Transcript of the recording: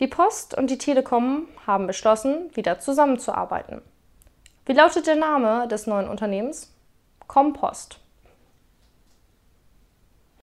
Die Post und die Telekom haben beschlossen, wieder zusammenzuarbeiten. Wie lautet der Name des neuen Unternehmens? Compost.